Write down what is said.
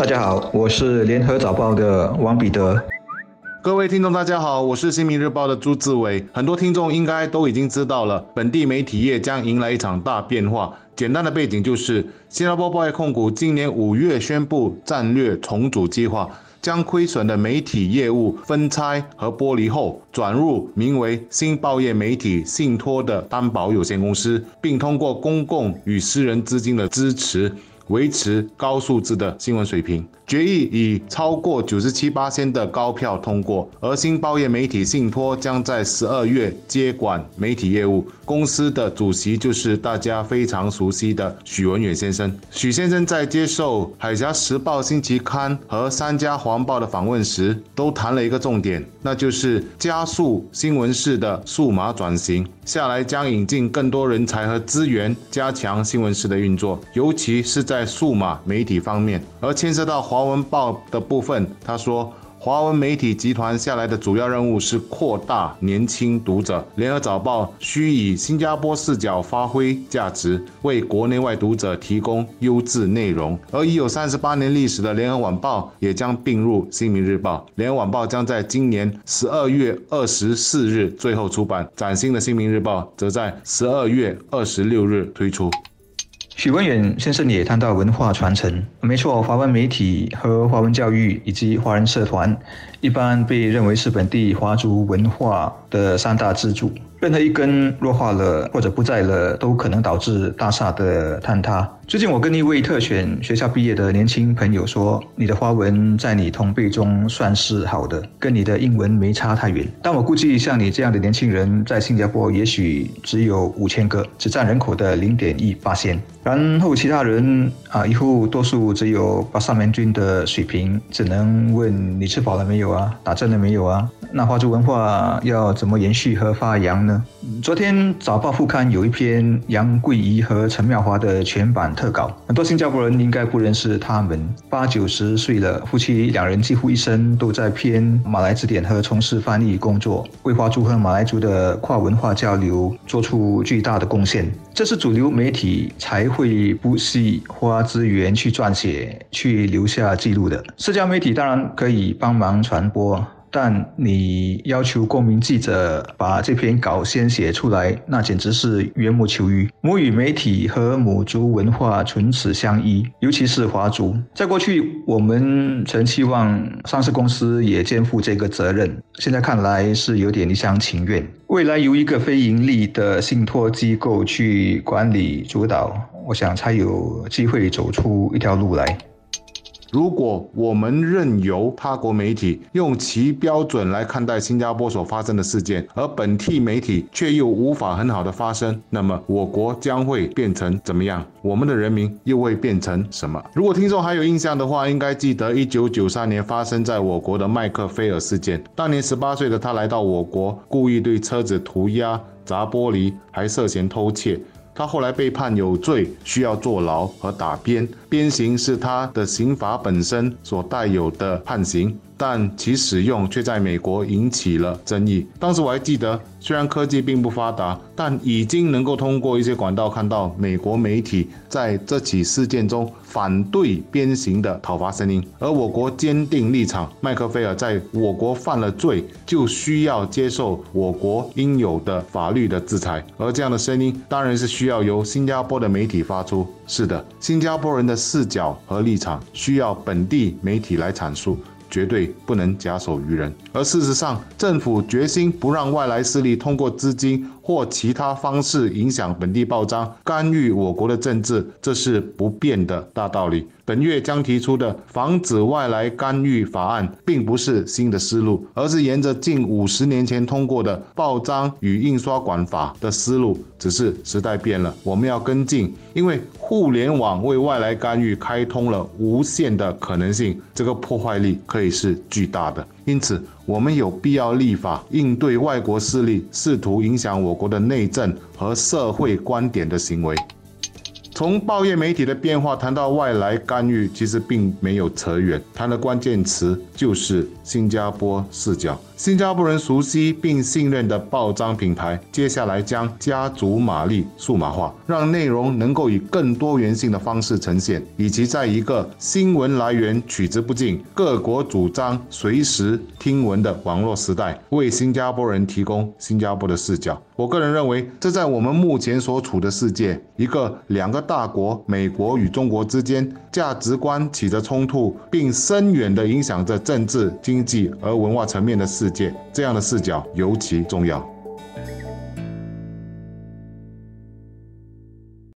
大家好，我是联合早报的王彼得。各位听众，大家好，我是新民日报的朱志伟。很多听众应该都已经知道了，本地媒体业将迎来一场大变化。简单的背景就是，新加坡报业控股今年五月宣布战略重组计划，将亏损的媒体业务分拆和剥离后，转入名为新报业媒体信托的担保有限公司，并通过公共与私人资金的支持。维持高素质的新闻水平，决议以超过九十七八千的高票通过。而新报业媒体信托将在十二月接管媒体业务，公司的主席就是大家非常熟悉的许文远先生。许先生在接受《海峡时报》星期刊和三家黄报的访问时，都谈了一个重点，那就是加速新闻室的数码转型。下来将引进更多人才和资源，加强新闻室的运作，尤其是在在数码媒体方面。而牵涉到华文报的部分，他说。华文媒体集团下来的主要任务是扩大年轻读者。联合早报需以新加坡视角发挥价值，为国内外读者提供优质内容。而已有三十八年历史的联合晚报也将并入新民日报。联合晚报将在今年十二月二十四日最后出版，崭新的新民日报则在十二月二十六日推出。许文远先生也谈到文化传承。没错，华文媒体和华文教育以及华人社团，一般被认为是本地华族文化的三大支柱。任何一根弱化了或者不在了，都可能导致大厦的坍塌。最近我跟一位特选学校毕业的年轻朋友说：“你的华文在你同辈中算是好的，跟你的英文没差太远。”但我估计像你这样的年轻人在新加坡也许只有五千个，只占人口的零点一八千。然后其他人啊，以后多数只有八上门军的水平，只能问你吃饱了没有啊，打针了没有啊？那华族文化要怎么延续和发扬呢？昨天早报副刊有一篇杨桂怡和陈妙华的全版特稿，很多新加坡人应该不认识他们。八九十岁了，夫妻两人几乎一生都在编马来字典和从事翻译工作，为华族和马来族的跨文化交流做出巨大的贡献。这是主流媒体才会不惜花资源去撰写、去留下记录的。社交媒体当然可以帮忙传播。但你要求公民记者把这篇稿先写出来，那简直是缘木求鱼。母语媒体和母族文化唇齿相依，尤其是华族。在过去，我们曾期望上市公司也肩负这个责任，现在看来是有点一厢情愿。未来由一个非盈利的信托机构去管理主导，我想才有机会走出一条路来。如果我们任由他国媒体用其标准来看待新加坡所发生的事件，而本地媒体却又无法很好的发声，那么我国将会变成怎么样？我们的人民又会变成什么？如果听众还有印象的话，应该记得一九九三年发生在我国的麦克菲尔事件。当年十八岁的他来到我国，故意对车子涂鸦、砸玻璃，还涉嫌偷窃。他后来被判有罪，需要坐牢和打鞭，鞭刑是他的刑罚本身所带有的判刑。但其使用却在美国引起了争议。当时我还记得，虽然科技并不发达，但已经能够通过一些管道看到美国媒体在这起事件中反对鞭刑的讨伐声音。而我国坚定立场，麦克菲尔在我国犯了罪，就需要接受我国应有的法律的制裁。而这样的声音当然是需要由新加坡的媒体发出。是的，新加坡人的视角和立场需要本地媒体来阐述。绝对不能假手于人，而事实上，政府决心不让外来势力通过资金或其他方式影响本地报章，干预我国的政治，这是不变的大道理。本月将提出的防止外来干预法案，并不是新的思路，而是沿着近五十年前通过的报章与印刷管法的思路，只是时代变了，我们要跟进，因为互联网为外来干预开通了无限的可能性，这个破坏力可以是巨大的，因此我们有必要立法应对外国势力试图影响我国的内政和社会观点的行为。从报业媒体的变化谈到外来干预，其实并没有扯远，谈的关键词就是新加坡视角。新加坡人熟悉并信任的报章品牌，接下来将家族玛丽数码化，让内容能够以更多元性的方式呈现，以及在一个新闻来源取之不尽、各国主张随时听闻的网络时代，为新加坡人提供新加坡的视角。我个人认为，这在我们目前所处的世界，一个两个大国美国与中国之间价值观起着冲突，并深远地影响着政治、经济和文化层面的世界，这样的视角尤其重要。